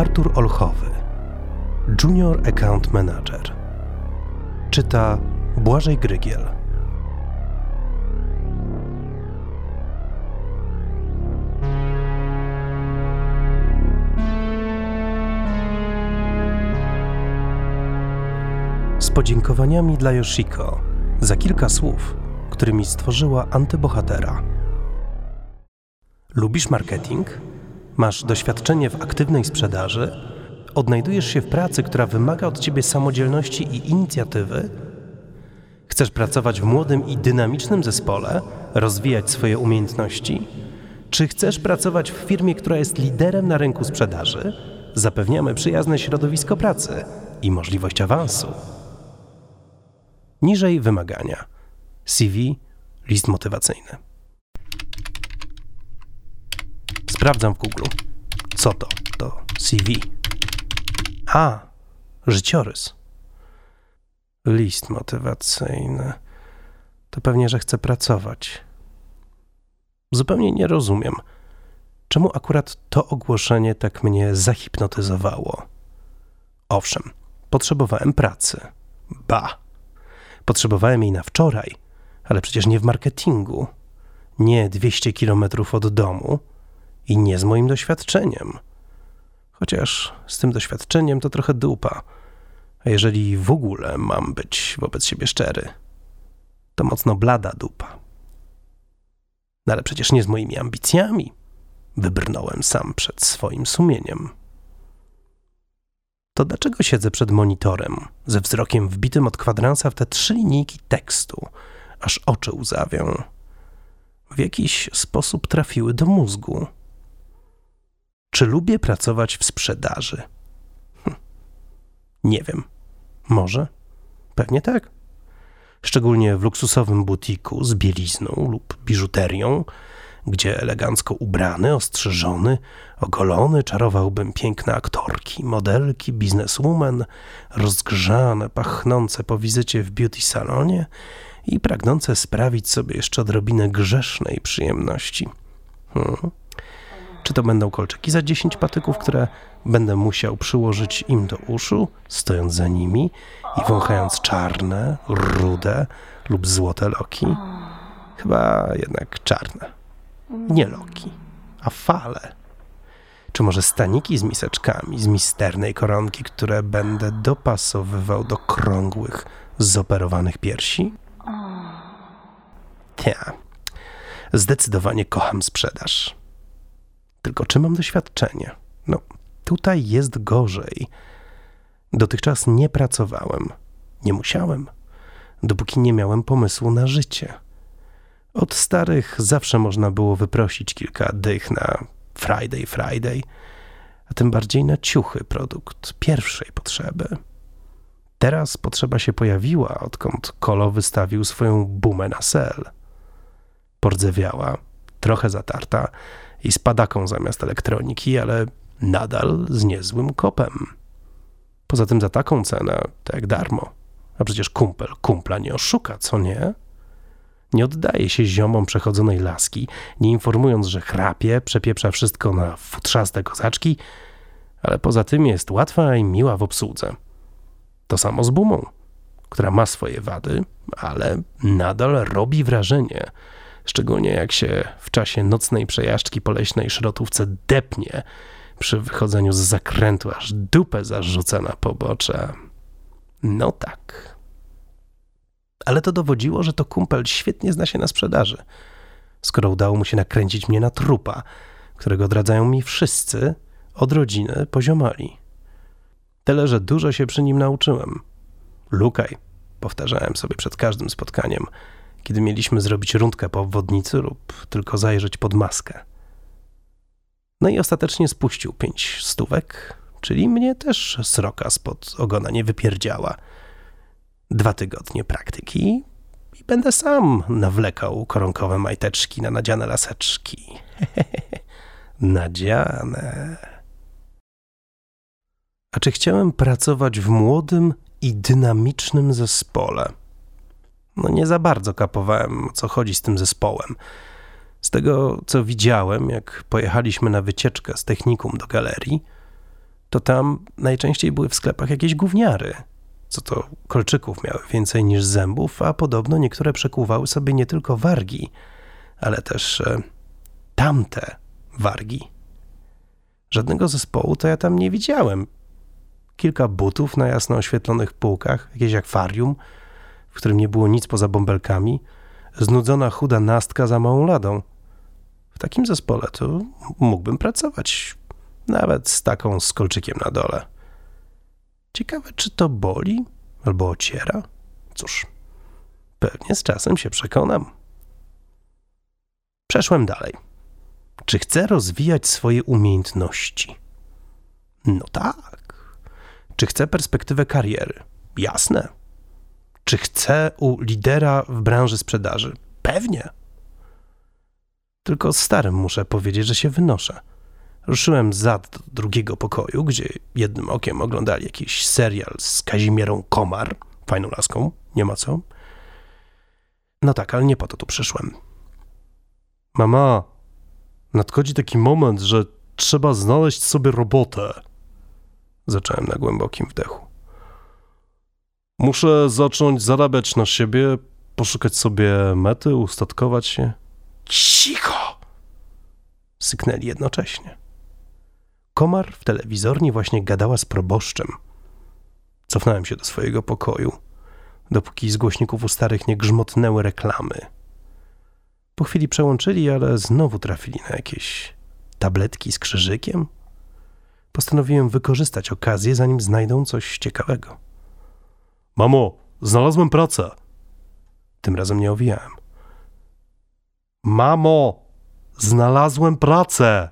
Artur Olchowy, Junior Account Manager. Czyta Błażej Grygiel. Z podziękowaniami dla Yoshiko za kilka słów, którymi stworzyła antybohatera. Lubisz marketing? Masz doświadczenie w aktywnej sprzedaży? Odnajdujesz się w pracy, która wymaga od ciebie samodzielności i inicjatywy? Chcesz pracować w młodym i dynamicznym zespole, rozwijać swoje umiejętności? Czy chcesz pracować w firmie, która jest liderem na rynku sprzedaży? Zapewniamy przyjazne środowisko pracy i możliwość awansu. Niżej wymagania. CV, list motywacyjny. Sprawdzam w Google. Co to? To CV. A, życiorys. List motywacyjny. To pewnie, że chcę pracować. Zupełnie nie rozumiem, czemu akurat to ogłoszenie tak mnie zahipnotyzowało. Owszem, potrzebowałem pracy. Ba! Potrzebowałem jej na wczoraj, ale przecież nie w marketingu. Nie 200 kilometrów od domu i nie z moim doświadczeniem. Chociaż z tym doświadczeniem to trochę dupa. A jeżeli w ogóle mam być wobec siebie szczery, to mocno blada dupa. No ale przecież nie z moimi ambicjami. Wybrnąłem sam przed swoim sumieniem. To dlaczego siedzę przed monitorem, ze wzrokiem wbitym od kwadransa w te trzy linijki tekstu, aż oczy łzawią? W jakiś sposób trafiły do mózgu. Czy lubię pracować w sprzedaży? Hm. Nie wiem. Może? Pewnie tak. Szczególnie w luksusowym butiku z bielizną lub biżuterią, gdzie elegancko ubrany, ostrzyżony, ogolony czarowałbym piękne aktorki, modelki, bizneswoman, rozgrzane, pachnące po wizycie w beauty salonie i pragnące sprawić sobie jeszcze odrobinę grzesznej przyjemności. Hmm. Czy to będą kolczyki za 10 patyków, które będę musiał przyłożyć im do uszu, stojąc za nimi i wąchając czarne, rude lub złote loki? Chyba jednak czarne. Nie loki, a fale. Czy może staniki z miseczkami, z misternej koronki, które będę dopasowywał do krągłych, zoperowanych piersi? Ja, zdecydowanie kocham sprzedaż. Tylko czy mam doświadczenie? No, tutaj jest gorzej. Dotychczas nie pracowałem, nie musiałem, dopóki nie miałem pomysłu na życie. Od starych zawsze można było wyprosić kilka dych na Friday, Friday, a tym bardziej na ciuchy, produkt pierwszej potrzeby. Teraz potrzeba się pojawiła, odkąd Kolo wystawił swoją bumę na sel. Pordzewiała, trochę zatarta i z padaką zamiast elektroniki, ale nadal z niezłym kopem. Poza tym za taką cenę, tak darmo. A przecież kumpel kumpla nie oszuka, co nie? Nie oddaje się ziomom przechodzonej laski, nie informując, że chrapie, przepieprza wszystko na futrzaste kozaczki, ale poza tym jest łatwa i miła w obsłudze. To samo z Bumą, która ma swoje wady, ale nadal robi wrażenie, szczególnie jak się w czasie nocnej przejażdżki po leśnej szrotówce depnie przy wychodzeniu z zakrętu, aż dupę zarzuca na pobocze. No tak ale to dowodziło, że to kumpel świetnie zna się na sprzedaży. Skoro udało mu się nakręcić mnie na trupa, którego odradzają mi wszyscy, od rodziny poziomali. Tyle, że dużo się przy nim nauczyłem. Lukaj, powtarzałem sobie przed każdym spotkaniem, kiedy mieliśmy zrobić rundkę po obwodnicy lub tylko zajrzeć pod maskę. No i ostatecznie spuścił pięć stówek, czyli mnie też sroka spod ogona nie wypierdziała – dwa tygodnie praktyki i będę sam nawlekał koronkowe majteczki na nadziane laseczki. nadziane. A czy chciałem pracować w młodym i dynamicznym zespole? No nie za bardzo kapowałem, o co chodzi z tym zespołem. Z tego, co widziałem, jak pojechaliśmy na wycieczkę z technikum do galerii, to tam najczęściej były w sklepach jakieś gówniary. Co to kolczyków miały więcej niż zębów, a podobno niektóre przekuwały sobie nie tylko wargi, ale też e, tamte wargi. Żadnego zespołu to ja tam nie widziałem. Kilka butów na jasno oświetlonych półkach, jakieś akwarium, w którym nie było nic poza bąbelkami, znudzona chuda nastka za małą ladą. W takim zespole to mógłbym pracować, nawet z taką z na dole. Ciekawe, czy to boli albo ociera? Cóż, pewnie z czasem się przekonam. Przeszłem dalej. Czy chcę rozwijać swoje umiejętności? No tak. Czy chcę perspektywę kariery? Jasne. Czy chcę u lidera w branży sprzedaży? Pewnie. Tylko starym muszę powiedzieć, że się wynoszę. Ruszyłem zad do drugiego pokoju, gdzie jednym okiem oglądali jakiś serial z Kazimierą Komar, fajną laską, nie ma co. No tak, ale nie po to tu przyszłem. Mama, nadchodzi taki moment, że trzeba znaleźć sobie robotę. Zacząłem na głębokim wdechu. Muszę zacząć zarabiać na siebie, poszukać sobie mety, ustatkować się. Cicho! Syknęli jednocześnie. Komar w telewizorni właśnie gadała z proboszczem. Cofnąłem się do swojego pokoju, dopóki z głośników u starych nie grzmotnęły reklamy. Po chwili przełączyli, ale znowu trafili na jakieś tabletki z krzyżykiem. Postanowiłem wykorzystać okazję, zanim znajdą coś ciekawego. Mamo, znalazłem pracę. Tym razem nie owijałem. Mamo, znalazłem pracę!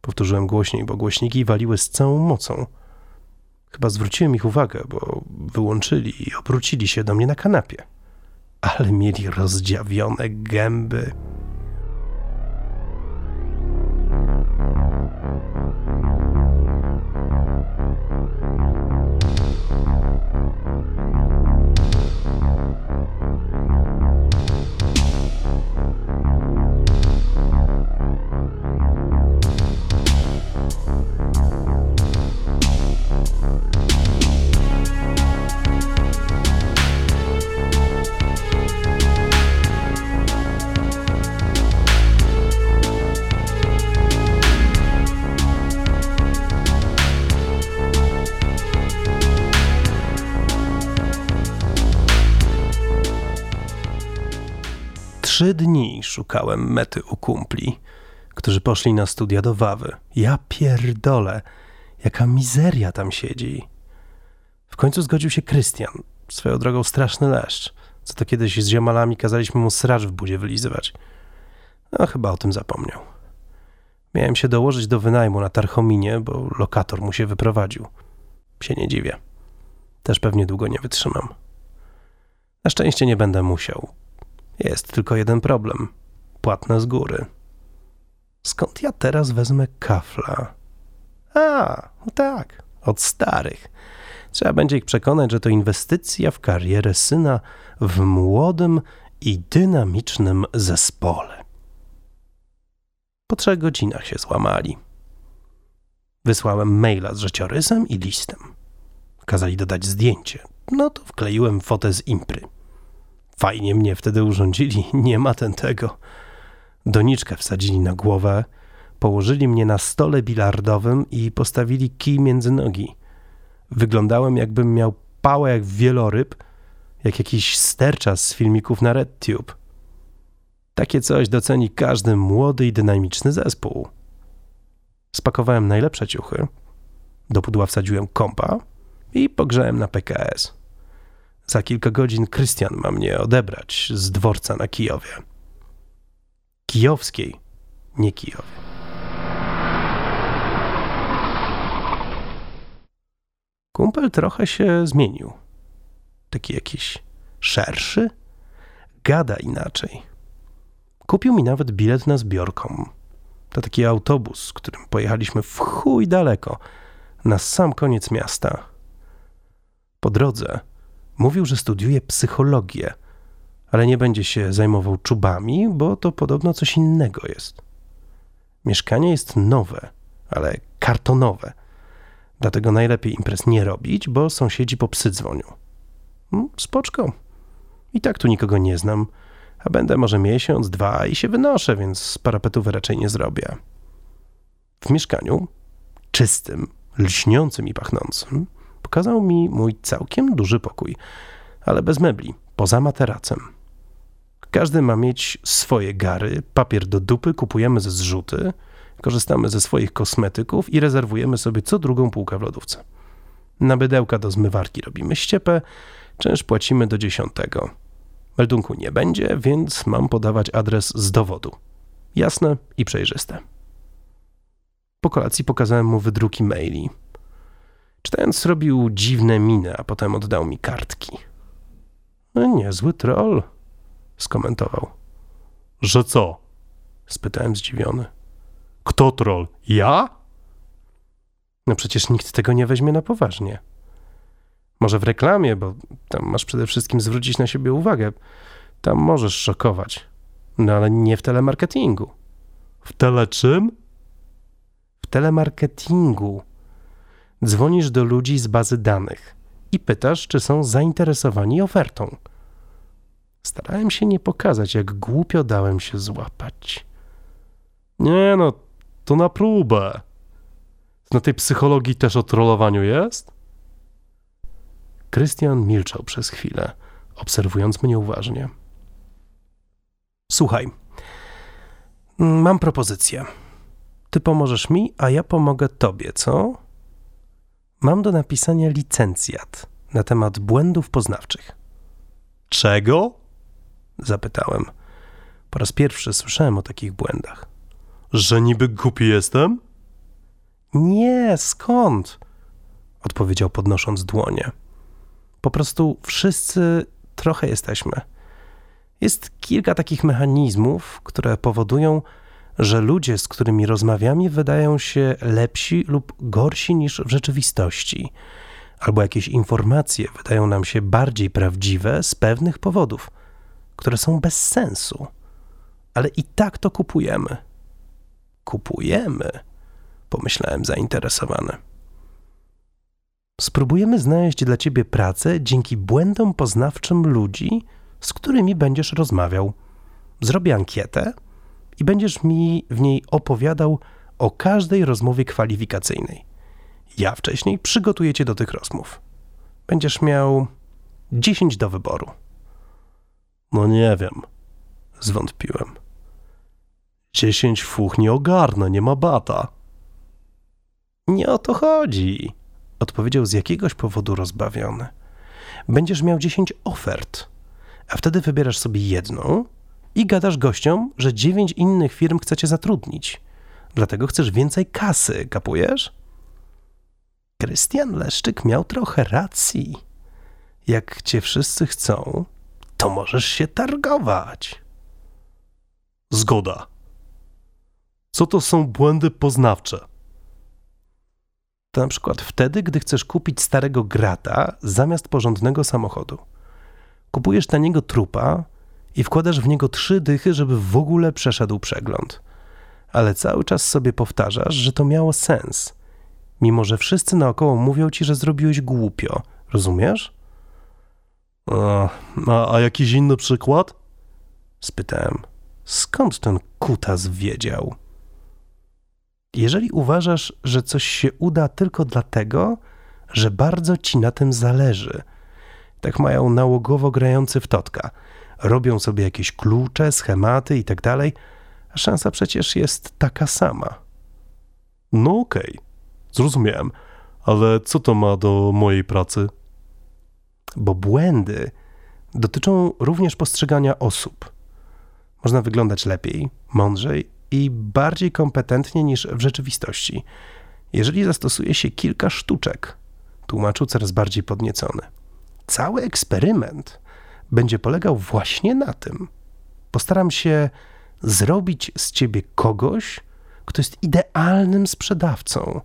Powtórzyłem głośniej, bo głośniki waliły z całą mocą. Chyba zwróciłem ich uwagę, bo wyłączyli i obrócili się do mnie na kanapie. Ale mieli rozdziawione gęby. Trzy dni szukałem mety u kumpli, którzy poszli na studia do Wawy. Ja pierdolę, jaka mizeria tam siedzi. W końcu zgodził się Krystian, swoją drogą straszny leszcz, co to kiedyś z ziomalami kazaliśmy mu sracz w budzie wylizywać. No, chyba o tym zapomniał. Miałem się dołożyć do wynajmu na Tarchominie, bo lokator mu się wyprowadził. Się nie dziwię. Też pewnie długo nie wytrzymam. Na szczęście nie będę musiał. Jest tylko jeden problem. Płatne z góry. Skąd ja teraz wezmę kafla? A, no tak, od starych. Trzeba będzie ich przekonać, że to inwestycja w karierę syna w młodym i dynamicznym zespole. Po trzech godzinach się złamali. Wysłałem maila z życiorysem i listem. Kazali dodać zdjęcie. No to wkleiłem fotę z impry. Fajnie mnie wtedy urządzili, nie ma ten tego. Doniczkę wsadzili na głowę, położyli mnie na stole bilardowym i postawili kij między nogi. Wyglądałem jakbym miał pałę jak wieloryb, jak jakiś sterczas z filmików na RedTube. Takie coś doceni każdy młody i dynamiczny zespół. Spakowałem najlepsze ciuchy, do pudła wsadziłem kompa i pogrzałem na PKS. Za kilka godzin Krystian ma mnie odebrać z dworca na Kijowie. Kijowskiej, nie Kijowie. Kumpel trochę się zmienił. Taki jakiś szerszy, gada inaczej. Kupił mi nawet bilet na zbiorką. To taki autobus, którym pojechaliśmy w chuj daleko, na sam koniec miasta. Po drodze Mówił, że studiuje psychologię, ale nie będzie się zajmował czubami, bo to podobno coś innego jest. Mieszkanie jest nowe, ale kartonowe, Dlatego najlepiej imprez nie robić, bo sąsiedzi po psy dzwonią. Hmm, spoczko. I tak tu nikogo nie znam, a będę może miesiąc, dwa i się wynoszę, więc parapetów raczej nie zrobię. W mieszkaniu, czystym, lśniącym i pachnącym, pokazał mi mój całkiem duży pokój, ale bez mebli, poza materacem. Każdy ma mieć swoje gary, papier do dupy kupujemy ze zrzuty, korzystamy ze swoich kosmetyków i rezerwujemy sobie co drugą półkę w lodówce. Na bydełka do zmywarki robimy ściepę, czynsz płacimy do dziesiątego. Meldunku nie będzie, więc mam podawać adres z dowodu. Jasne i przejrzyste. Po kolacji pokazałem mu wydruki maili. Czytając, robił dziwne miny, a potem oddał mi kartki. No, niezły troll, skomentował. Że co? Spytałem zdziwiony. Kto troll? Ja? No przecież nikt tego nie weźmie na poważnie. Może w reklamie, bo tam masz przede wszystkim zwrócić na siebie uwagę. Tam możesz szokować. No ale nie w telemarketingu. W tele czym? W telemarketingu. Dzwonisz do ludzi z bazy danych i pytasz, czy są zainteresowani ofertą. Starałem się nie pokazać, jak głupio dałem się złapać. Nie no, to na próbę. Na tej psychologii też o trollowaniu jest? Krystian milczał przez chwilę, obserwując mnie uważnie. Słuchaj, mam propozycję. Ty pomożesz mi, a ja pomogę tobie, co? Mam do napisania licencjat na temat błędów poznawczych. Czego? Zapytałem. Po raz pierwszy słyszałem o takich błędach. Że niby głupi jestem? Nie, skąd? Odpowiedział podnosząc dłonie. Po prostu wszyscy trochę jesteśmy. Jest kilka takich mechanizmów, które powodują, że ludzie, z którymi rozmawiamy, wydają się lepsi lub gorsi niż w rzeczywistości, albo jakieś informacje wydają nam się bardziej prawdziwe z pewnych powodów, które są bez sensu, ale i tak to kupujemy. Kupujemy, pomyślałem zainteresowany. Spróbujemy znaleźć dla ciebie pracę dzięki błędom poznawczym ludzi, z którymi będziesz rozmawiał. Zrobię ankietę i będziesz mi w niej opowiadał o każdej rozmowie kwalifikacyjnej. Ja wcześniej przygotuję cię do tych rozmów. Będziesz miał 10 do wyboru. No nie wiem, zwątpiłem. 10 fuch nie ogarnę, nie ma bata. Nie o to chodzi, odpowiedział z jakiegoś powodu rozbawiony. Będziesz miał 10 ofert, a wtedy wybierasz sobie jedną i gadasz gościom, że dziewięć innych firm chce cię zatrudnić. Dlatego chcesz więcej kasy, kapujesz? Krystian Leszczyk miał trochę racji. Jak cię wszyscy chcą, to możesz się targować. Zgoda. Co to są błędy poznawcze? To na przykład wtedy, gdy chcesz kupić starego grata zamiast porządnego samochodu. Kupujesz taniego trupa i wkładasz w niego trzy dychy, żeby w ogóle przeszedł przegląd. Ale cały czas sobie powtarzasz, że to miało sens, mimo że wszyscy naokoło mówią ci, że zrobiłeś głupio. Rozumiesz? A, a, a jakiś inny przykład? Spytałem. Skąd ten kutas wiedział? Jeżeli uważasz, że coś się uda tylko dlatego, że bardzo ci na tym zależy, tak mają nałogowo grający w totka, robią sobie jakieś klucze, schematy i tak a szansa przecież jest taka sama. No okej, okay. zrozumiałem, ale co to ma do mojej pracy? Bo błędy dotyczą również postrzegania osób. Można wyglądać lepiej, mądrzej i bardziej kompetentnie niż w rzeczywistości, jeżeli zastosuje się kilka sztuczek, tłumaczył coraz bardziej podniecony. Cały eksperyment będzie polegał właśnie na tym. Postaram się zrobić z ciebie kogoś, kto jest idealnym sprzedawcą.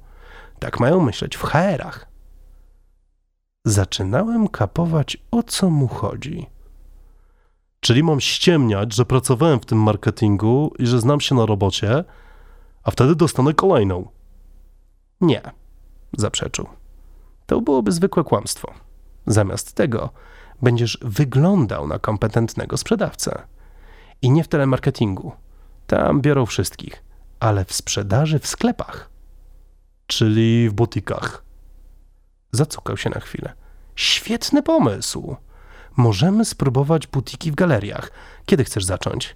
Tak mają myśleć w HR-ach. Zaczynałem kapować, o co mu chodzi. Czyli mam ściemniać, że pracowałem w tym marketingu i że znam się na robocie, a wtedy dostanę kolejną. Nie. zaprzeczył. To byłoby zwykłe kłamstwo. Zamiast tego będziesz wyglądał na kompetentnego sprzedawcę. I nie w telemarketingu. Tam biorą wszystkich, ale w sprzedaży w sklepach. Czyli w butikach. Zacukał się na chwilę. Świetny pomysł. Możemy spróbować butiki w galeriach. Kiedy chcesz zacząć?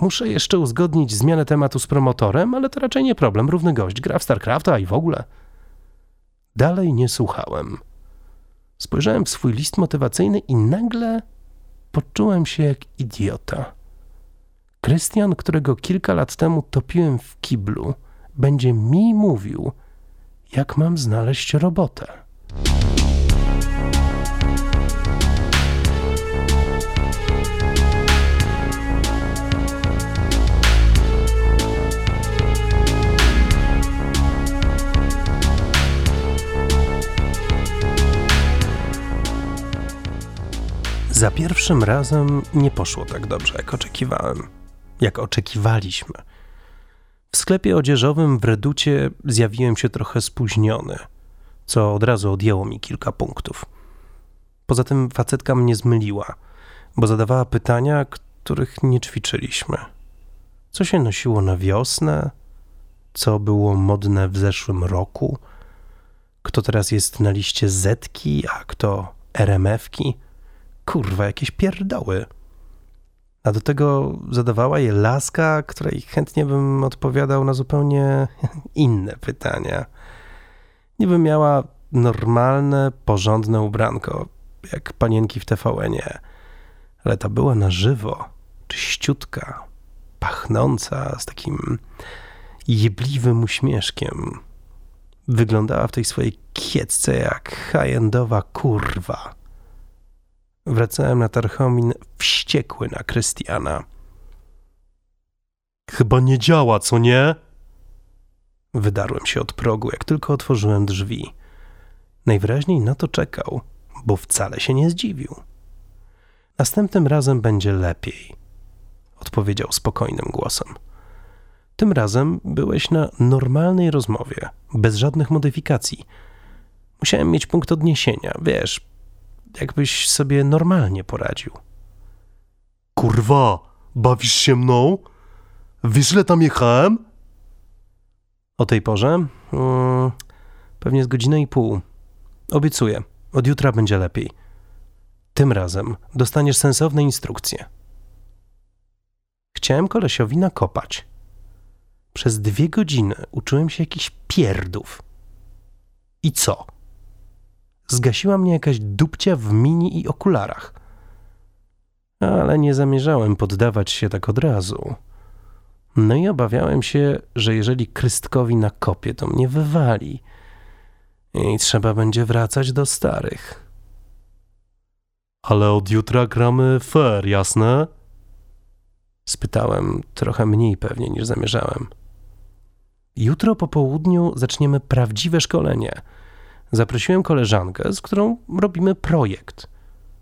Muszę jeszcze uzgodnić zmianę tematu z promotorem, ale to raczej nie problem. Równy gość gra w StarCrafta i w ogóle. Dalej nie słuchałem. Spojrzałem w swój list motywacyjny i nagle poczułem się jak idiota. Krystian, którego kilka lat temu topiłem w kiblu, będzie mi mówił, jak mam znaleźć robotę. Za pierwszym razem nie poszło tak dobrze, jak oczekiwałem. Jak oczekiwaliśmy. W sklepie odzieżowym w Reducie zjawiłem się trochę spóźniony, co od razu odjęło mi kilka punktów. Poza tym facetka mnie zmyliła, bo zadawała pytania, których nie ćwiczyliśmy. Co się nosiło na wiosnę? Co było modne w zeszłym roku? Kto teraz jest na liście Zetki, a kto RMF-ki? Kurwa, jakieś pierdoły. A do tego zadawała je laska, której chętnie bym odpowiadał na zupełnie inne pytania. Niby miała normalne, porządne ubranko, jak panienki w TVN-ie, ale ta była na żywo, czyściutka, pachnąca, z takim jebliwym uśmieszkiem. Wyglądała w tej swojej kiecce jak high-endowa kurwa. Wracałem na Tarchomin wściekły na Krystiana. Chyba nie działa, co nie? Wydarłem się od progu, jak tylko otworzyłem drzwi. Najwyraźniej na to czekał, bo wcale się nie zdziwił. Następnym razem będzie lepiej, odpowiedział spokojnym głosem. Tym razem byłeś na normalnej rozmowie, bez żadnych modyfikacji. Musiałem mieć punkt odniesienia, wiesz, jakbyś sobie normalnie poradził. Kurwa, bawisz się mną? Wiesz, ile tam jechałem? O tej porze? Hmm, pewnie z godzinę i pół. Obiecuję, od jutra będzie lepiej. Tym razem dostaniesz sensowne instrukcje. Chciałem kolesiowi nakopać. Przez dwie godziny uczyłem się jakichś pierdów. I co? Zgasiła mnie jakaś dupcia w mini i okularach. Ale nie zamierzałem poddawać się tak od razu. No i obawiałem się, że jeżeli Krystkowi nakopie, to mnie wywali i trzeba będzie wracać do starych. Ale od jutra gramy fair, jasne? Spytałem trochę mniej pewnie niż zamierzałem. Jutro po południu zaczniemy prawdziwe szkolenie – Zaprosiłem koleżankę, z którą robimy projekt.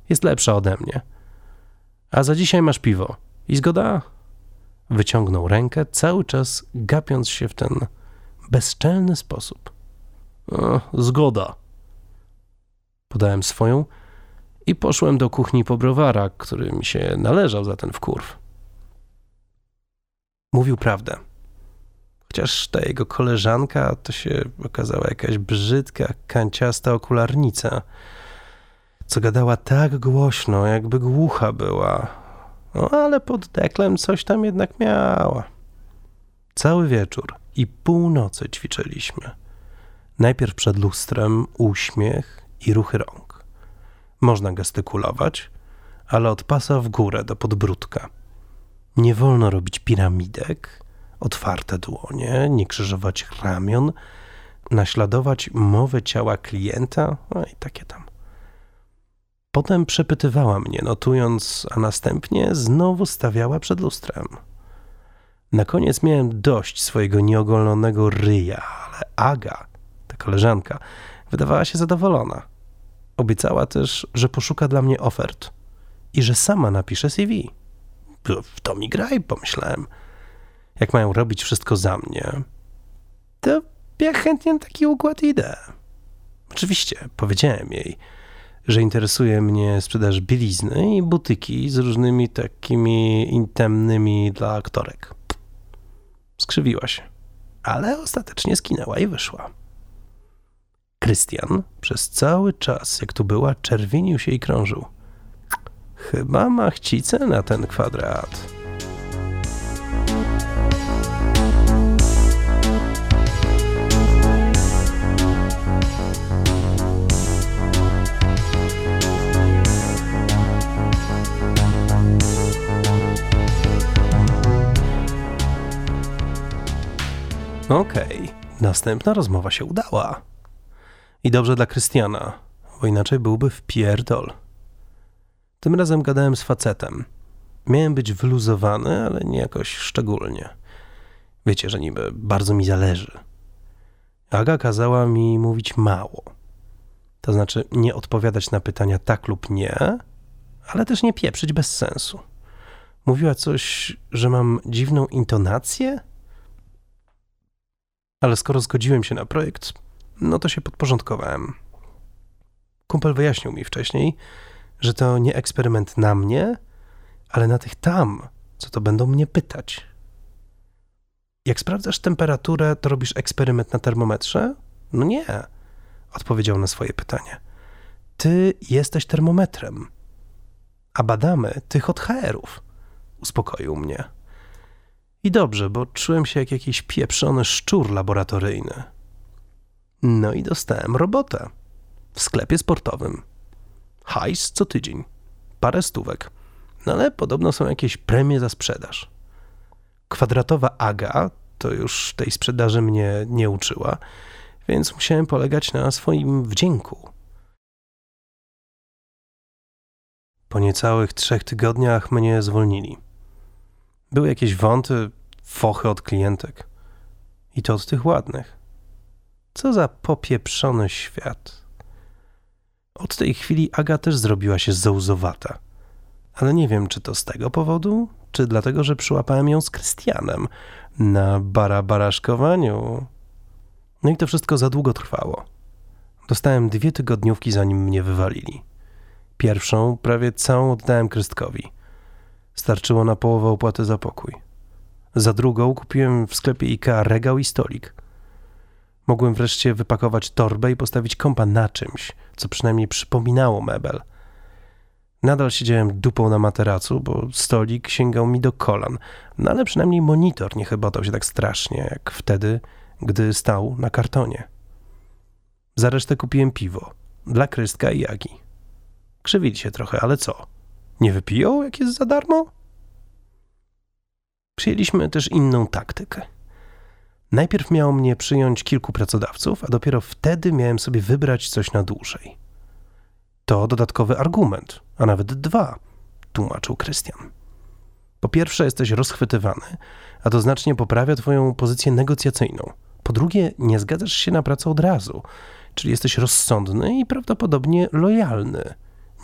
Jest lepsza ode mnie. A za dzisiaj masz piwo. I zgoda? Wyciągnął rękę, cały czas gapiąc się w ten bezczelny sposób. O, zgoda. Podałem swoją i poszłem do kuchni po browara, który mi się należał za ten wkurw. Mówił prawdę. Chociaż ta jego koleżanka to się okazała jakaś brzydka, kanciasta okularnica, co gadała tak głośno, jakby głucha była. No ale pod deklem coś tam jednak miała. Cały wieczór i północy ćwiczyliśmy. Najpierw przed lustrem uśmiech i ruchy rąk. Można gestykulować, ale od pasa w górę do podbródka. Nie wolno robić piramidek, otwarte dłonie, nie krzyżować ramion, naśladować mowę ciała klienta, no i takie tam. Potem przepytywała mnie, notując, a następnie znowu stawiała przed lustrem. Na koniec miałem dość swojego nieogolonego ryja, ale Aga, ta koleżanka, wydawała się zadowolona. Obiecała też, że poszuka dla mnie ofert i że sama napisze CV. W to mi graj, pomyślałem jak mają robić wszystko za mnie, to ja chętnie na taki układ idę. Oczywiście, powiedziałem jej, że interesuje mnie sprzedaż bielizny i butyki z różnymi takimi intemnymi dla aktorek. Skrzywiła się, ale ostatecznie skinęła i wyszła. Krystian przez cały czas, jak tu była, czerwienił się i krążył. Chyba ma chcicę na ten kwadrat. Okej, okay. następna rozmowa się udała. I dobrze dla Krystiana, bo inaczej byłby w pierdol. Tym razem gadałem z facetem. Miałem być wyluzowany, ale nie jakoś szczególnie. Wiecie, że niby bardzo mi zależy. Aga kazała mi mówić mało. To znaczy nie odpowiadać na pytania tak lub nie, ale też nie pieprzyć bez sensu. Mówiła coś, że mam dziwną intonację? Ale skoro zgodziłem się na projekt, no to się podporządkowałem. Kumpel wyjaśnił mi wcześniej, że to nie eksperyment na mnie, ale na tych tam, co to będą mnie pytać. Jak sprawdzasz temperaturę, to robisz eksperyment na termometrze? No nie, odpowiedział na swoje pytanie. Ty jesteś termometrem, a badamy tych od HR-ów. Uspokoił mnie. I dobrze, bo czułem się jak jakiś pieprzony szczur laboratoryjny. No i dostałem robotę w sklepie sportowym. Hajs co tydzień, parę stówek, no ale podobno są jakieś premie za sprzedaż. Kwadratowa Aga to już tej sprzedaży mnie nie uczyła, więc musiałem polegać na swoim wdzięku. Po niecałych trzech tygodniach mnie zwolnili. Były jakieś wąty, fochy od klientek. I to od tych ładnych. Co za popieprzony świat. Od tej chwili Aga też zrobiła się zołzowata. Ale nie wiem, czy to z tego powodu, czy dlatego, że przyłapałem ją z Krystianem na barabaraszkowaniu. No i to wszystko za długo trwało. Dostałem dwie tygodniówki, zanim mnie wywalili. Pierwszą prawie całą oddałem Krystkowi. Starczyło na połowę opłaty za pokój. Za drugą kupiłem w sklepie IKEA regał i stolik. Mogłem wreszcie wypakować torbę i postawić kompa na czymś, co przynajmniej przypominało mebel. Nadal siedziałem dupą na materacu, bo stolik sięgał mi do kolan, no ale przynajmniej monitor nie chybotał się tak strasznie, jak wtedy, gdy stał na kartonie. Za resztę kupiłem piwo, dla Krystka i Jagi. Krzywili się trochę, ale co? Nie wypiją, jak jest za darmo? Przyjęliśmy też inną taktykę. Najpierw miało mnie przyjąć kilku pracodawców, a dopiero wtedy miałem sobie wybrać coś na dłużej. To dodatkowy argument, a nawet dwa, tłumaczył Krystian. Po pierwsze, jesteś rozchwytywany, a to znacznie poprawia Twoją pozycję negocjacyjną. Po drugie, nie zgadzasz się na pracę od razu, czyli jesteś rozsądny i prawdopodobnie lojalny.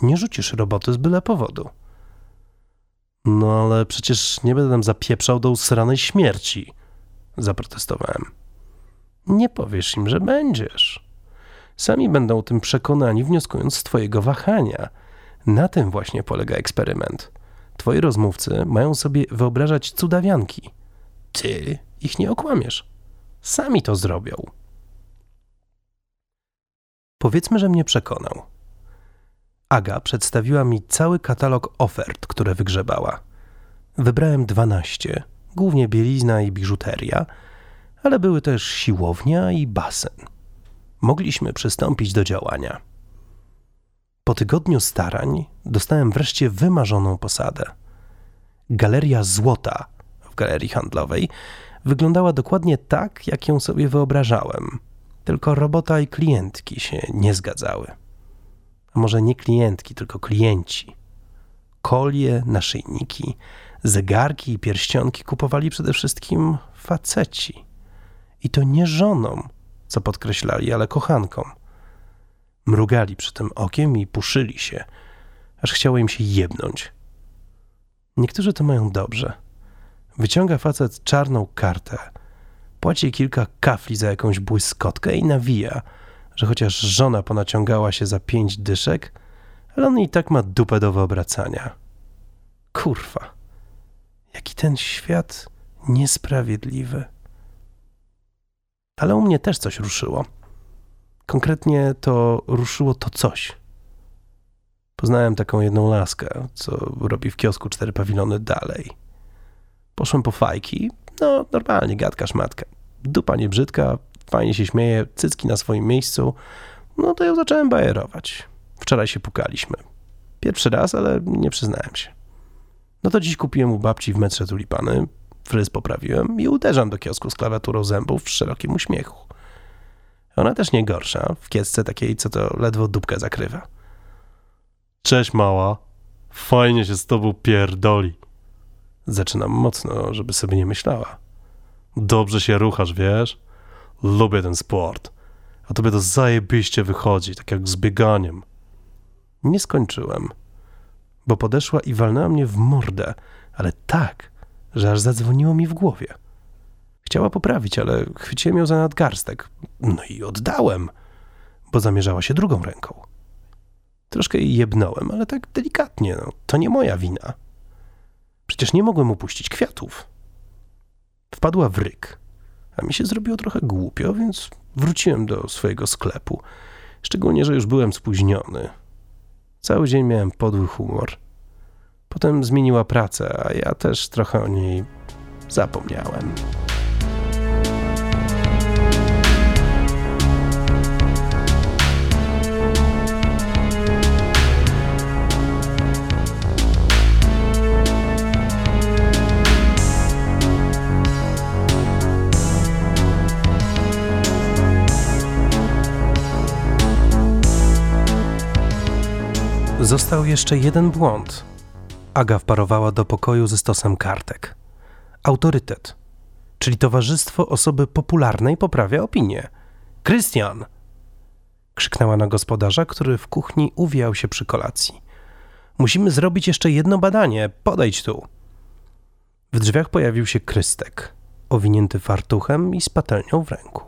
Nie rzucisz roboty z byle powodu. No ale przecież nie będę tam zapieprzał do usranej śmierci, zaprotestowałem. Nie powiesz im, że będziesz. Sami będą o tym przekonani, wnioskując z twojego wahania. Na tym właśnie polega eksperyment. Twoi rozmówcy mają sobie wyobrażać cudawianki. Ty ich nie okłamiesz. Sami to zrobią. Powiedzmy, że mnie przekonał. Aga przedstawiła mi cały katalog ofert, które wygrzebała. Wybrałem dwanaście, głównie bielizna i biżuteria, ale były też siłownia i basen. Mogliśmy przystąpić do działania. Po tygodniu starań dostałem wreszcie wymarzoną posadę. Galeria Złota w galerii handlowej wyglądała dokładnie tak, jak ją sobie wyobrażałem, tylko robota i klientki się nie zgadzały a może nie klientki, tylko klienci. Kolie, naszyjniki, zegarki i pierścionki kupowali przede wszystkim faceci. I to nie żonom, co podkreślali, ale kochankom. Mrugali przy tym okiem i puszyli się, aż chciało im się jebnąć. Niektórzy to mają dobrze. Wyciąga facet czarną kartę, Płaci kilka kafli za jakąś błyskotkę i nawija, że chociaż żona ponaciągała się za pięć dyszek, ale on i tak ma dupę do wyobracania. Kurwa, jaki ten świat niesprawiedliwy. Ale u mnie też coś ruszyło. Konkretnie to ruszyło to coś. Poznałem taką jedną laskę, co robi w kiosku cztery pawilony dalej. Poszłem po fajki, no normalnie, gadka szmatka. Dupa nie brzydka, fajnie się śmieje, cycki na swoim miejscu. No to ją zacząłem bajerować. Wczoraj się pukaliśmy. Pierwszy raz, ale nie przyznałem się. No to dziś kupiłem u babci w metrze tulipany, fryz poprawiłem i uderzam do kiosku z klawiaturą zębów w szerokim uśmiechu. Ona też nie gorsza, w kiesce takiej, co to ledwo dupkę zakrywa. Cześć mała, fajnie się z tobą pierdoli. Zaczynam mocno, żeby sobie nie myślała. Dobrze się ruchasz, wiesz? Lubię ten sport. A tobie to zajebiście wychodzi, tak jak z bieganiem. Nie skończyłem, bo podeszła i walnęła mnie w mordę, ale tak, że aż zadzwoniło mi w głowie. Chciała poprawić, ale chwyciłem ją za nadgarstek. No i oddałem, bo zamierzała się drugą ręką. Troszkę jej jebnąłem, ale tak delikatnie, no, to nie moja wina. Przecież nie mogłem upuścić kwiatów. Wpadła w ryk, a mi się zrobiło trochę głupio, więc wróciłem do swojego sklepu. Szczególnie, że już byłem spóźniony. Cały dzień miałem podły humor. Potem zmieniła pracę, a ja też trochę o niej zapomniałem. Został jeszcze jeden błąd. Aga wparowała do pokoju ze stosem kartek. Autorytet, czyli towarzystwo osoby popularnej poprawia opinię. Krystian! krzyknęła na gospodarza, który w kuchni uwijał się przy kolacji. Musimy zrobić jeszcze jedno badanie, podejdź tu. W drzwiach pojawił się Krystek, owinięty fartuchem i z patelnią w ręku.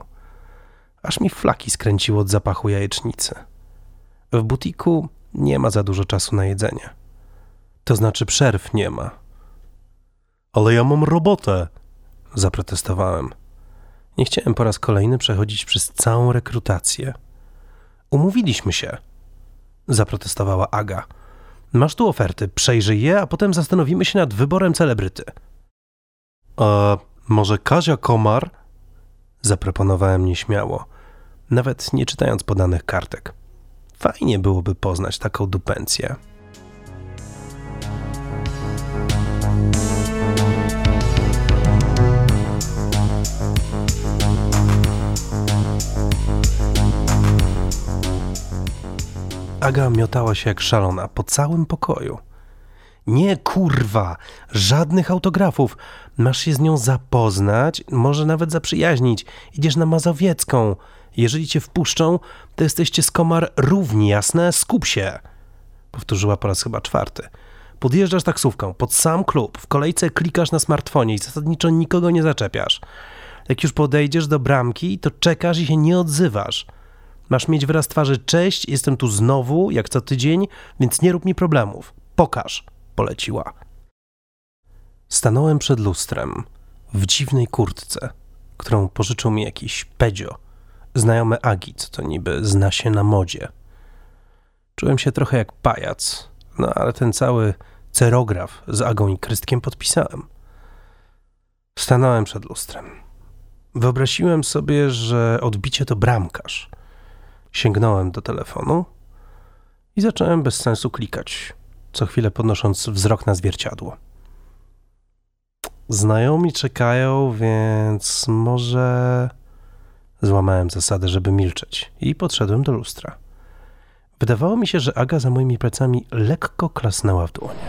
Aż mi flaki skręciło od zapachu jajecznicy. W butiku nie ma za dużo czasu na jedzenie. To znaczy przerw nie ma. Ale ja mam robotę, zaprotestowałem. Nie chciałem po raz kolejny przechodzić przez całą rekrutację. Umówiliśmy się, zaprotestowała Aga. Masz tu oferty, przejrzyj je, a potem zastanowimy się nad wyborem celebryty. A może Kazia Komar? Zaproponowałem nieśmiało, nawet nie czytając podanych kartek. Fajnie byłoby poznać taką dupencję. Aga miotała się jak szalona po całym pokoju. Nie, kurwa, żadnych autografów. Masz się z nią zapoznać, może nawet zaprzyjaźnić. Idziesz na Mazowiecką. Jeżeli cię wpuszczą, to jesteście z komar równi, jasne? Skup się! Powtórzyła po raz chyba czwarty. Podjeżdżasz taksówką pod sam klub, w kolejce klikasz na smartfonie i zasadniczo nikogo nie zaczepiasz. Jak już podejdziesz do bramki, to czekasz i się nie odzywasz. Masz mieć wyraz twarzy, cześć, jestem tu znowu, jak co tydzień, więc nie rób mi problemów. Pokaż, poleciła. Stanąłem przed lustrem, w dziwnej kurtce, którą pożyczył mi jakiś pedzio znajome Agi, co to niby zna się na modzie. Czułem się trochę jak pajac, no ale ten cały cerograf z Agą i Krystkiem podpisałem. Stanąłem przed lustrem. Wyobraziłem sobie, że odbicie to bramkarz. Sięgnąłem do telefonu i zacząłem bez sensu klikać, co chwilę podnosząc wzrok na zwierciadło. Znajomi czekają, więc może Złamałem zasadę, żeby milczeć i podszedłem do lustra. Wydawało mi się, że Aga za moimi plecami lekko klasnęła w dłonie.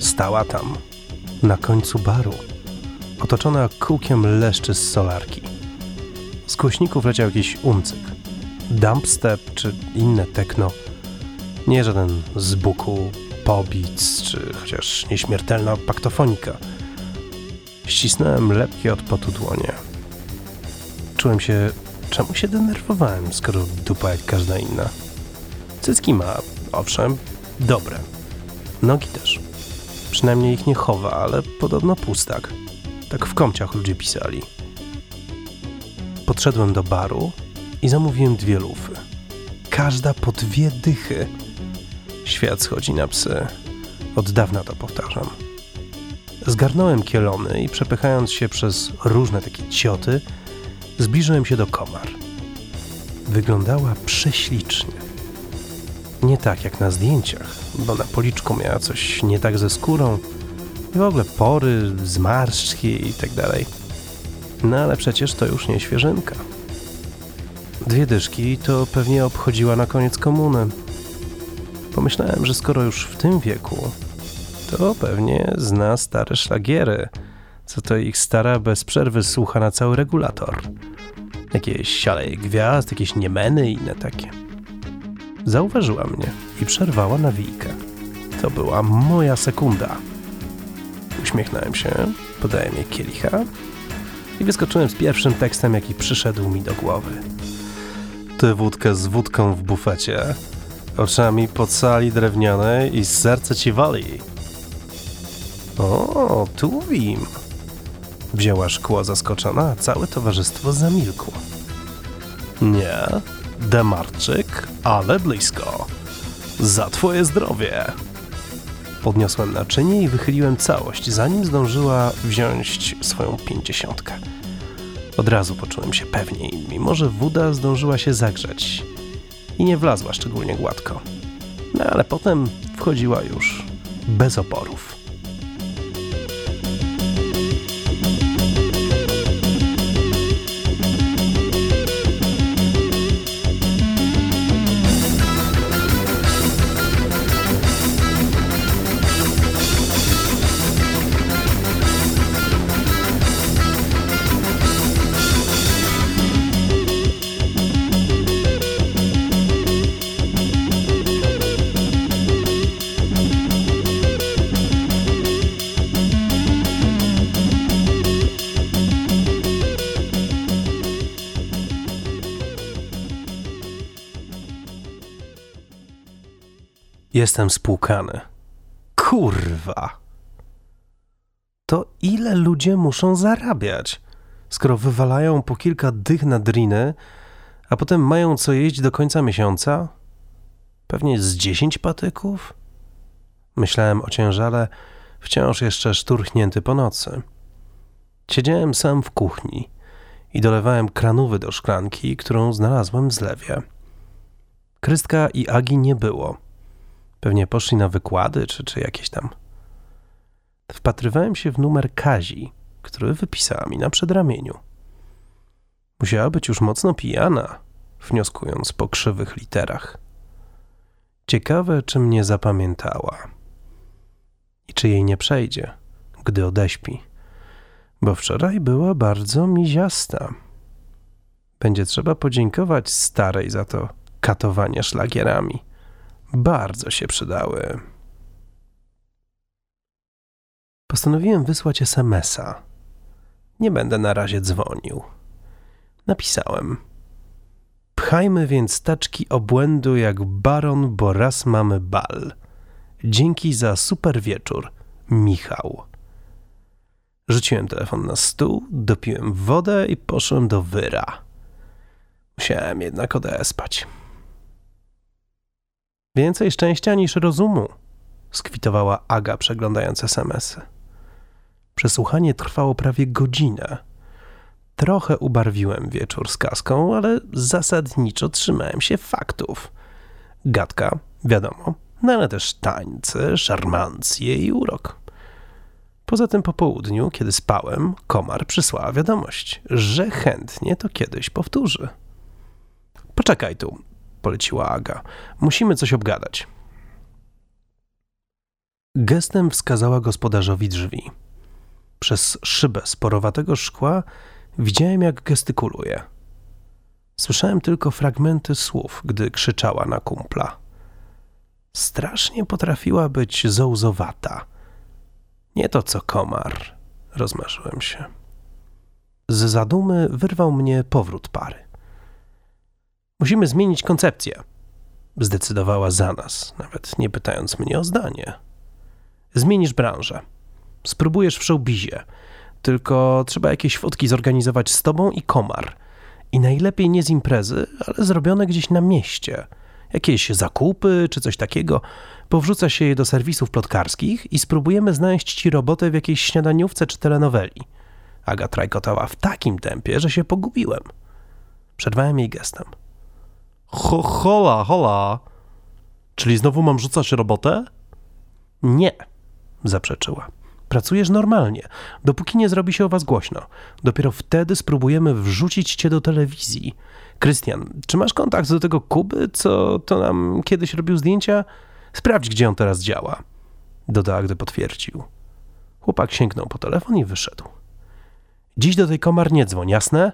Stała tam, na końcu baru, otoczona kółkiem leszczy z solarki głośników leciał jakiś uncyk. Dumpstep czy inne techno. Nie żaden z buku, pobic czy chociaż nieśmiertelna paktofonika. Ścisnąłem lepkie od potu dłonie. Czułem się... Czemu się denerwowałem, skoro dupa jak każda inna? Cycki ma, owszem, dobre. Nogi też. Przynajmniej ich nie chowa, ale podobno pustak. Tak w komciach ludzie pisali. Podszedłem do baru i zamówiłem dwie lufy. Każda po dwie dychy. Świat schodzi na psy. Od dawna to powtarzam. Zgarnąłem kielony i przepychając się przez różne takie cioty, zbliżyłem się do komar. Wyglądała prześlicznie. Nie tak jak na zdjęciach, bo na policzku miała coś nie tak ze skórą i w ogóle pory, zmarszczki i tak. No ale przecież to już nie świeżynka. Dwie dyszki to pewnie obchodziła na koniec komuny. Pomyślałem, że skoro już w tym wieku, to pewnie zna stare szlagiery, co to ich stara bez przerwy słucha na cały regulator. Jakieś sialeje gwiazd, jakieś niemeny i inne takie. Zauważyła mnie i przerwała nawijkę. To była moja sekunda. Uśmiechnąłem się, podałem jej kielicha i wyskoczyłem z pierwszym tekstem, jaki przyszedł mi do głowy. Ty wódkę z wódką w bufecie, oczami po sali drewnianej i serce ci wali. O, tu wim. Wzięła szkło zaskoczona, a całe towarzystwo zamilkło. Nie, Demarczyk, ale blisko. Za twoje zdrowie. Podniosłem naczynie i wychyliłem całość, zanim zdążyła wziąć swoją pięćdziesiątkę. Od razu poczułem się pewniej, mimo że woda zdążyła się zagrzeć i nie wlazła szczególnie gładko. No ale potem wchodziła już bez oporów. Jestem spłukany. Kurwa! To ile ludzie muszą zarabiać, skoro wywalają po kilka dych na driny, a potem mają co jeść do końca miesiąca? Pewnie z dziesięć patyków? Myślałem o ciężale, wciąż jeszcze szturchnięty po nocy. Siedziałem sam w kuchni i dolewałem kranówy do szklanki, którą znalazłem w zlewie. Krystka i Agi nie było – Pewnie poszli na wykłady czy, czy jakieś tam. Wpatrywałem się w numer Kazi, który wypisała mi na przedramieniu. Musiała być już mocno pijana, wnioskując po krzywych literach. Ciekawe, czy mnie zapamiętała i czy jej nie przejdzie, gdy odeśpi, bo wczoraj była bardzo miziasta. Będzie trzeba podziękować starej za to katowanie szlagierami bardzo się przydały. Postanowiłem wysłać SMS-a. Nie będę na razie dzwonił. Napisałem. Pchajmy więc taczki obłędu jak baron, bo raz mamy bal. Dzięki za super wieczór, Michał. Rzuciłem telefon na stół, dopiłem wodę i poszłem do wyra. Musiałem jednak odespać. Więcej szczęścia niż rozumu, skwitowała Aga, przeglądając SMS-y. Przesłuchanie trwało prawie godzinę. Trochę ubarwiłem wieczór z kaską, ale zasadniczo trzymałem się faktów. Gadka, wiadomo, no ale też tańce, szarmancje i urok. Poza tym po południu, kiedy spałem, komar przysłała wiadomość, że chętnie to kiedyś powtórzy. Poczekaj tu, poleciła Aga. Musimy coś obgadać. Gestem wskazała gospodarzowi drzwi. Przez szybę sporowatego szkła widziałem, jak gestykuluje. Słyszałem tylko fragmenty słów, gdy krzyczała na kumpla. Strasznie potrafiła być zołzowata. Nie to co komar, rozmarzyłem się. Z zadumy wyrwał mnie powrót pary. Musimy zmienić koncepcję, zdecydowała za nas, nawet nie pytając mnie o zdanie. Zmienisz branżę. Spróbujesz w showbizie, tylko trzeba jakieś fotki zorganizować z tobą i komar. I najlepiej nie z imprezy, ale zrobione gdzieś na mieście. Jakieś zakupy czy coś takiego. Powrzuca się je do serwisów plotkarskich i spróbujemy znaleźć ci robotę w jakiejś śniadaniówce czy telenoweli. Aga trajkotała w takim tempie, że się pogubiłem. Przerwałem jej gestem. Ho, hola, hola. Czyli znowu mam rzucać robotę? Nie, zaprzeczyła. Pracujesz normalnie, dopóki nie zrobi się o was głośno. Dopiero wtedy spróbujemy wrzucić cię do telewizji. Krystian, czy masz kontakt do tego Kuby, co to nam kiedyś robił zdjęcia? Sprawdź, gdzie on teraz działa. Dodała, gdy potwierdził. Chłopak sięgnął po telefon i wyszedł. Dziś do tej komar nie dzwoń, jasne?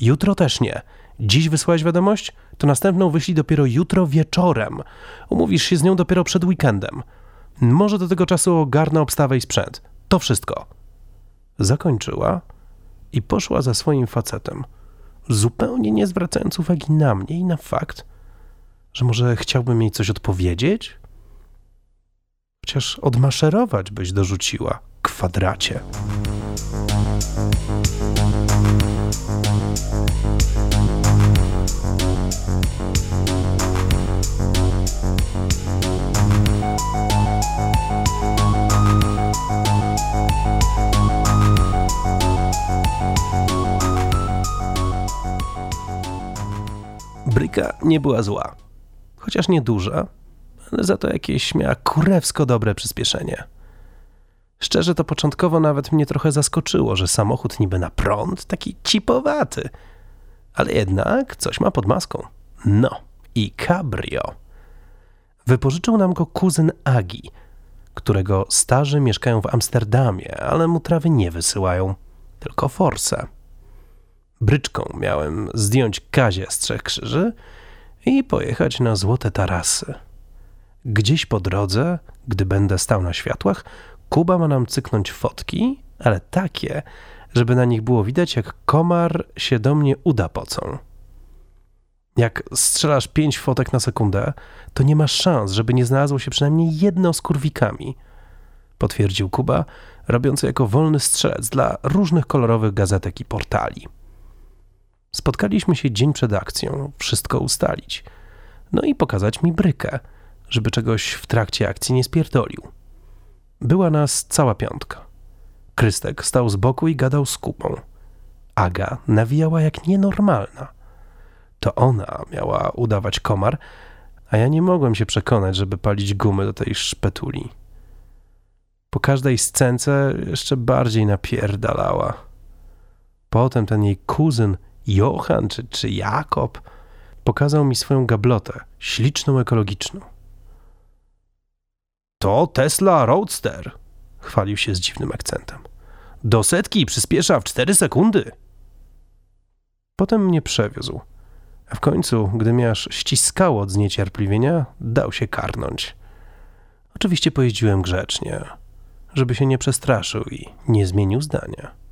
Jutro też nie. Dziś wysłałeś wiadomość? To następną wyślij dopiero jutro wieczorem. Umówisz się z nią dopiero przed weekendem. Może do tego czasu ogarnę obstawę i sprzęt. To wszystko. Zakończyła i poszła za swoim facetem, zupełnie nie zwracając uwagi na mnie i na fakt, że może chciałbym jej coś odpowiedzieć? Chociaż odmaszerować byś dorzuciła, kwadracie. Bryka nie była zła, chociaż nie duża, ale za to jakieś miała kurewsko dobre przyspieszenie. Szczerze to początkowo nawet mnie trochę zaskoczyło, że samochód niby na prąd, taki cipowaty, ale jednak coś ma pod maską. No i cabrio. Wypożyczył nam go kuzyn Agi, którego starzy mieszkają w Amsterdamie, ale mu trawy nie wysyłają, tylko forsę. Bryczką miałem zdjąć Kazie z Trzech Krzyży i pojechać na Złote Tarasy. Gdzieś po drodze, gdy będę stał na światłach, Kuba ma nam cyknąć fotki, ale takie, żeby na nich było widać, jak komar się do mnie uda pocą. Jak strzelasz pięć fotek na sekundę, to nie masz szans, żeby nie znalazło się przynajmniej jedno z kurwikami. Potwierdził Kuba, robiący jako wolny strzelec dla różnych kolorowych gazetek i portali. Spotkaliśmy się dzień przed akcją, wszystko ustalić. No i pokazać mi brykę, żeby czegoś w trakcie akcji nie spierdolił. Była nas cała piątka. Krystek stał z boku i gadał z kupą. Aga nawijała jak nienormalna. To ona miała udawać komar, a ja nie mogłem się przekonać, żeby palić gumy do tej szpetuli. Po każdej scence jeszcze bardziej napierdalała. Potem ten jej kuzyn Johan czy, czy Jakob pokazał mi swoją gablotę, śliczną, ekologiczną. To Tesla Roadster, chwalił się z dziwnym akcentem. Do setki przyspiesza w cztery sekundy. Potem mnie przewiózł, a w końcu, gdy mnie aż ściskało od zniecierpliwienia, dał się karnąć. Oczywiście pojeździłem grzecznie, żeby się nie przestraszył i nie zmienił zdania.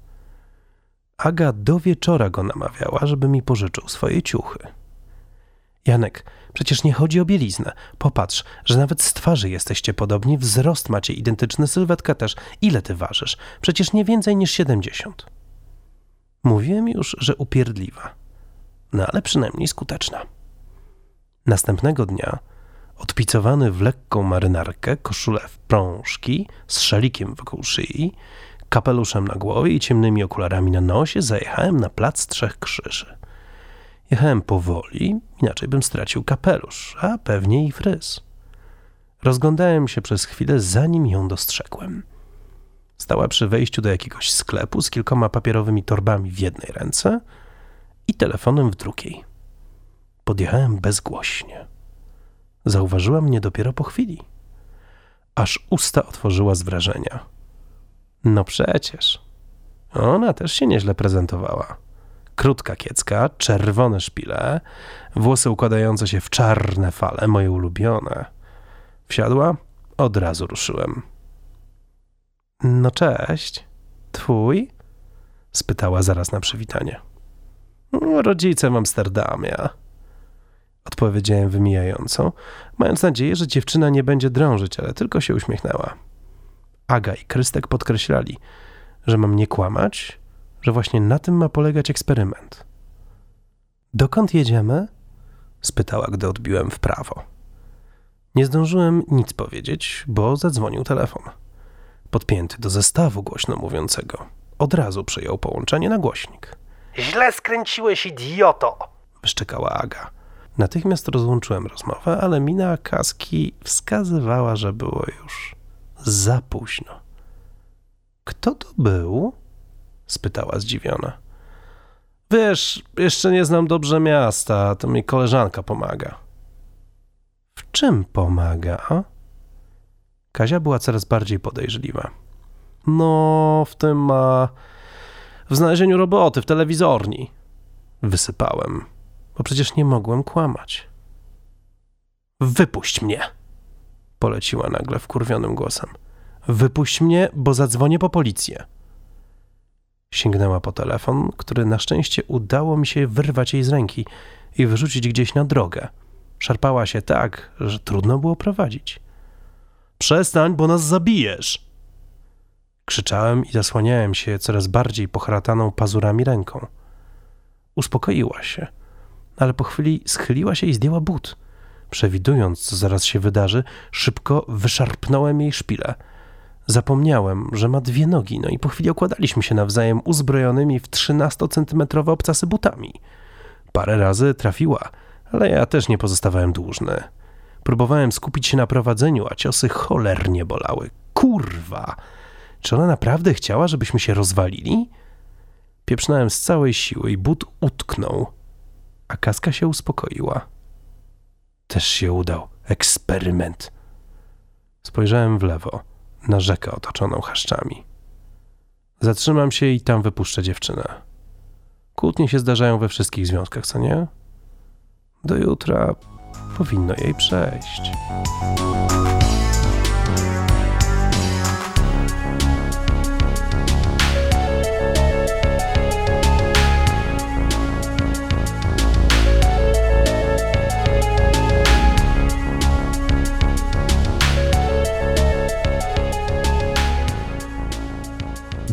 Aga do wieczora go namawiała, żeby mi pożyczył swoje ciuchy. Janek, przecież nie chodzi o bieliznę. Popatrz, że nawet z twarzy jesteście podobni, wzrost macie identyczny, sylwetka też. Ile ty ważysz? Przecież nie więcej niż siedemdziesiąt. Mówiłem już, że upierdliwa, no ale przynajmniej skuteczna. Następnego dnia, odpicowany w lekką marynarkę, koszulę w prążki, z szalikiem wokół szyi, kapeluszem na głowie i ciemnymi okularami na nosie zajechałem na plac Trzech Krzyży. Jechałem powoli, inaczej bym stracił kapelusz, a pewnie i fryz. Rozglądałem się przez chwilę, zanim ją dostrzegłem. Stała przy wejściu do jakiegoś sklepu z kilkoma papierowymi torbami w jednej ręce i telefonem w drugiej. Podjechałem bezgłośnie. Zauważyła mnie dopiero po chwili. Aż usta otworzyła z wrażenia. No przecież. Ona też się nieźle prezentowała. Krótka kiecka, czerwone szpile, włosy układające się w czarne fale, moje ulubione. Wsiadła, od razu ruszyłem. No cześć, twój? spytała zaraz na przywitanie. Rodzice w Amsterdamie. Odpowiedziałem wymijająco, mając nadzieję, że dziewczyna nie będzie drążyć, ale tylko się uśmiechnęła. Aga i Krystek podkreślali, że mam nie kłamać, że właśnie na tym ma polegać eksperyment. Dokąd jedziemy? spytała, gdy odbiłem w prawo. Nie zdążyłem nic powiedzieć, bo zadzwonił telefon. Podpięty do zestawu głośno mówiącego, od razu przejął połączenie na głośnik. Źle skręciłeś, idioto! wyszczekała Aga. Natychmiast rozłączyłem rozmowę, ale mina kaski wskazywała, że było już za późno. Kto to był? spytała zdziwiona. Wiesz, jeszcze nie znam dobrze miasta, to mi koleżanka pomaga. W czym pomaga? Kazia była coraz bardziej podejrzliwa. No, w tym ma. w znalezieniu roboty w telewizorni. Wysypałem, bo przecież nie mogłem kłamać. Wypuść mnie! Poleciła nagle wkurwionym głosem. Wypuść mnie, bo zadzwonię po policję. Sięgnęła po telefon, który na szczęście udało mi się wyrwać jej z ręki i wyrzucić gdzieś na drogę. Szarpała się tak, że trudno było prowadzić. Przestań, bo nas zabijesz! Krzyczałem i zasłaniałem się coraz bardziej pochrataną pazurami ręką. Uspokoiła się, ale po chwili schyliła się i zdjęła but. Przewidując, co zaraz się wydarzy, szybko wyszarpnąłem jej szpilę. Zapomniałem, że ma dwie nogi, no i po chwili okładaliśmy się nawzajem uzbrojonymi w 13-centymetrowe obcasy butami. Parę razy trafiła, ale ja też nie pozostawałem dłużny. Próbowałem skupić się na prowadzeniu, a ciosy cholernie bolały. Kurwa! Czy ona naprawdę chciała, żebyśmy się rozwalili? Pieprznąłem z całej siły i but utknął, a kaska się uspokoiła. Też się udał. Eksperyment. Spojrzałem w lewo, na rzekę otoczoną chaszczami. Zatrzymam się i tam wypuszczę dziewczynę. Kłótnie się zdarzają we wszystkich związkach, co nie? Do jutra powinno jej przejść.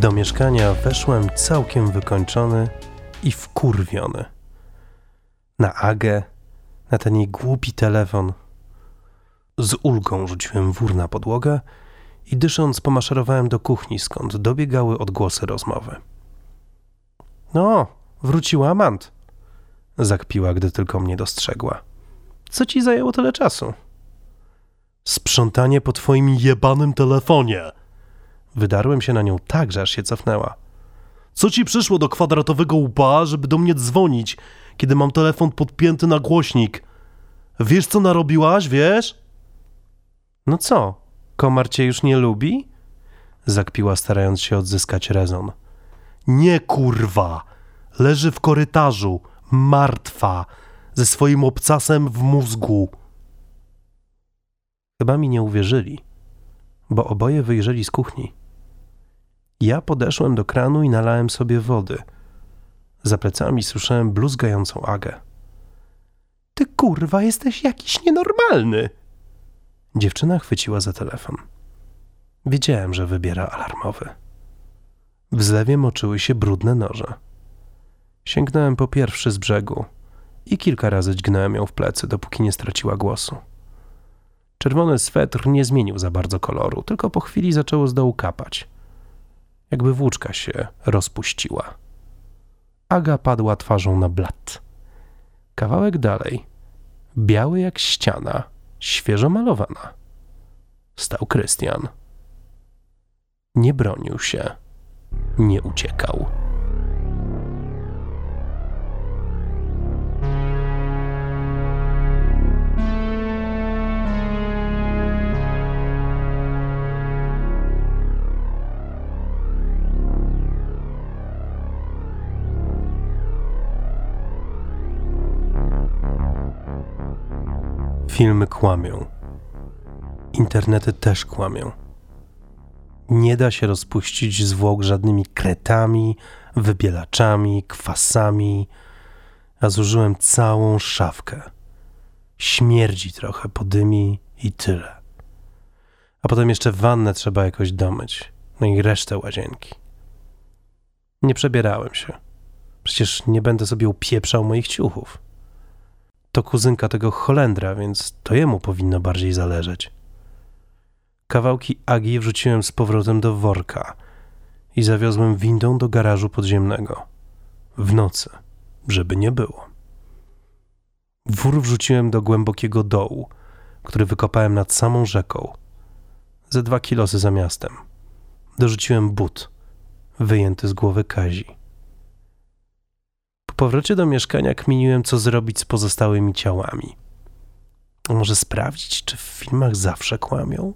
Do mieszkania weszłem całkiem wykończony i wkurwiony. Na Agę, na ten jej głupi telefon. Z ulgą rzuciłem wór na podłogę i dysząc pomaszerowałem do kuchni, skąd dobiegały odgłosy rozmowy. No, wróciła Amant, zakpiła, gdy tylko mnie dostrzegła. Co ci zajęło tyle czasu? Sprzątanie po twoim jebanym telefonie, Wydarłem się na nią tak, że aż się cofnęła. Co ci przyszło do kwadratowego łba, żeby do mnie dzwonić, kiedy mam telefon podpięty na głośnik? Wiesz, co narobiłaś, wiesz? No co, komar cię już nie lubi? Zakpiła, starając się odzyskać rezon. Nie, kurwa! Leży w korytarzu, martwa, ze swoim obcasem w mózgu. Chyba mi nie uwierzyli, bo oboje wyjrzeli z kuchni. Ja podeszłem do kranu i nalałem sobie wody. Za plecami słyszałem bluzgającą Agę. Ty kurwa, jesteś jakiś nienormalny! Dziewczyna chwyciła za telefon. Wiedziałem, że wybiera alarmowy. W zlewie moczyły się brudne noże. Sięgnąłem po pierwszy z brzegu i kilka razy dźgnąłem ją w plecy, dopóki nie straciła głosu. Czerwony swetr nie zmienił za bardzo koloru, tylko po chwili zaczęło z dołu kapać jakby włóczka się rozpuściła. Aga padła twarzą na blat. Kawałek dalej, biały jak ściana, świeżo malowana, stał Krystian. Nie bronił się, nie uciekał. Filmy kłamią. Internety też kłamią. Nie da się rozpuścić zwłok żadnymi kretami, wybielaczami, kwasami, a zużyłem całą szafkę. Śmierdzi trochę, podymi i tyle. A potem jeszcze wannę trzeba jakoś domyć, no i resztę łazienki. Nie przebierałem się. Przecież nie będę sobie upieprzał moich ciuchów. To kuzynka tego Holendra, więc to jemu powinno bardziej zależeć. Kawałki Agi wrzuciłem z powrotem do worka i zawiozłem windą do garażu podziemnego. W nocy, żeby nie było. Wór wrzuciłem do głębokiego dołu, który wykopałem nad samą rzeką. Ze dwa kilosy za miastem. Dorzuciłem but, wyjęty z głowy Kazi. Po powrocie do mieszkania kminiłem, co zrobić z pozostałymi ciałami. Może sprawdzić, czy w filmach zawsze kłamią?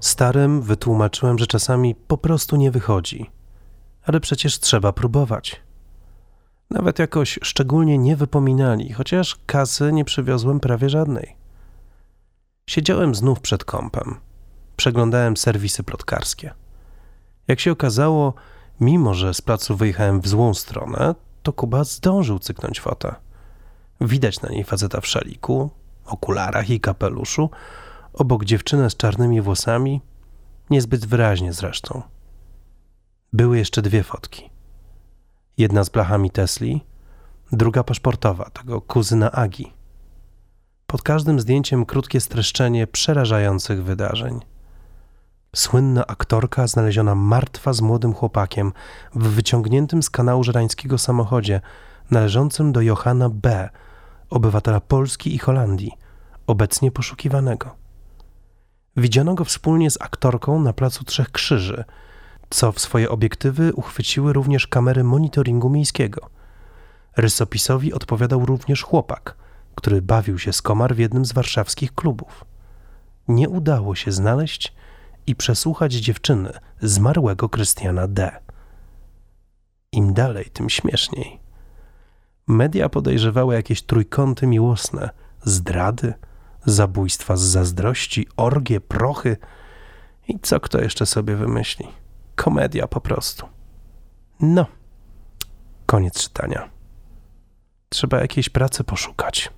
Starym wytłumaczyłem, że czasami po prostu nie wychodzi, ale przecież trzeba próbować. Nawet jakoś szczególnie nie wypominali, chociaż kasy nie przywiozłem prawie żadnej. Siedziałem znów przed kąpem. Przeglądałem serwisy plotkarskie. Jak się okazało, mimo że z placu wyjechałem w złą stronę, to Kuba zdążył cyknąć fotę. Widać na niej faceta w szaliku, okularach i kapeluszu, obok dziewczynę z czarnymi włosami, niezbyt wyraźnie zresztą. Były jeszcze dwie fotki. Jedna z blachami Tesli, druga paszportowa, tego kuzyna Agi. Pod każdym zdjęciem krótkie streszczenie przerażających wydarzeń. Słynna aktorka znaleziona martwa z młodym chłopakiem w wyciągniętym z kanału żerańskiego samochodzie należącym do Johanna B., obywatela Polski i Holandii, obecnie poszukiwanego. Widziano go wspólnie z aktorką na placu Trzech Krzyży, co w swoje obiektywy uchwyciły również kamery monitoringu miejskiego. Rysopisowi odpowiadał również chłopak, który bawił się z komar w jednym z warszawskich klubów. Nie udało się znaleźć i przesłuchać dziewczyny zmarłego Krystiana D. Im dalej, tym śmieszniej. Media podejrzewały jakieś trójkąty miłosne, zdrady, zabójstwa z zazdrości, orgie, prochy i co kto jeszcze sobie wymyśli. Komedia po prostu. No, koniec czytania. Trzeba jakiejś pracy poszukać.